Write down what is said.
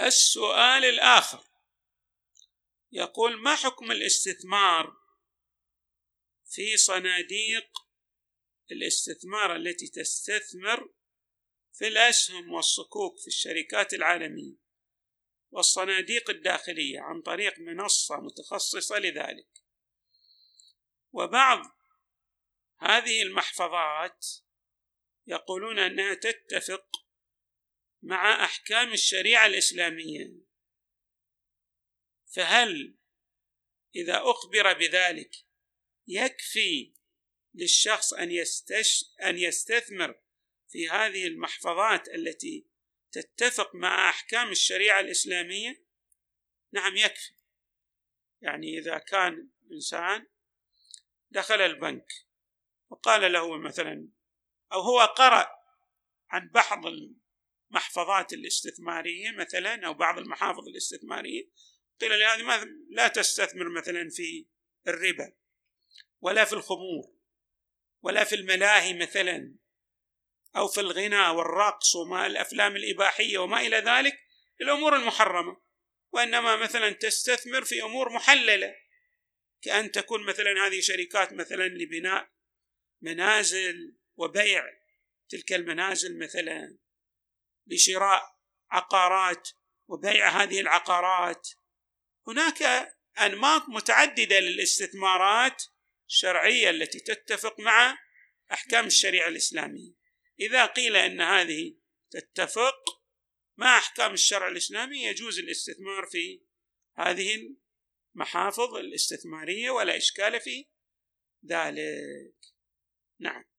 السؤال الآخر. يقول ما حكم الاستثمار في صناديق الاستثمار التي تستثمر في الأسهم والصكوك في الشركات العالمية والصناديق الداخلية عن طريق منصة متخصصة لذلك؟ وبعض هذه المحفظات يقولون أنها تتفق مع أحكام الشريعة الإسلامية. فهل إذا أخبر بذلك يكفي للشخص أن يستش أن يستثمر في هذه المحفظات التي تتفق مع أحكام الشريعة الإسلامية؟ نعم يكفي. يعني إذا كان إنسان دخل البنك وقال له مثلا أو هو قرأ عن بعض المحفظات الاستثمارية مثلا أو بعض المحافظ الاستثمارية. قيل لهذه لا تستثمر مثلا في الربا ولا في الخمور ولا في الملاهي مثلا أو في الغنى والرقص وما الأفلام الإباحية وما إلى ذلك الأمور المحرمة. وإنما مثلا تستثمر في أمور محللة كأن تكون مثلا هذه شركات مثلا لبناء منازل وبيع تلك المنازل مثلا. لشراء عقارات وبيع هذه العقارات. هناك أنماط متعددة للاستثمارات الشرعية التي تتفق مع أحكام الشريعة الإسلامية. إذا قيل أن هذه تتفق مع أحكام الشرع الإسلامي يجوز الاستثمار في هذه المحافظ الاستثمارية ولا إشكال في ذلك. نعم.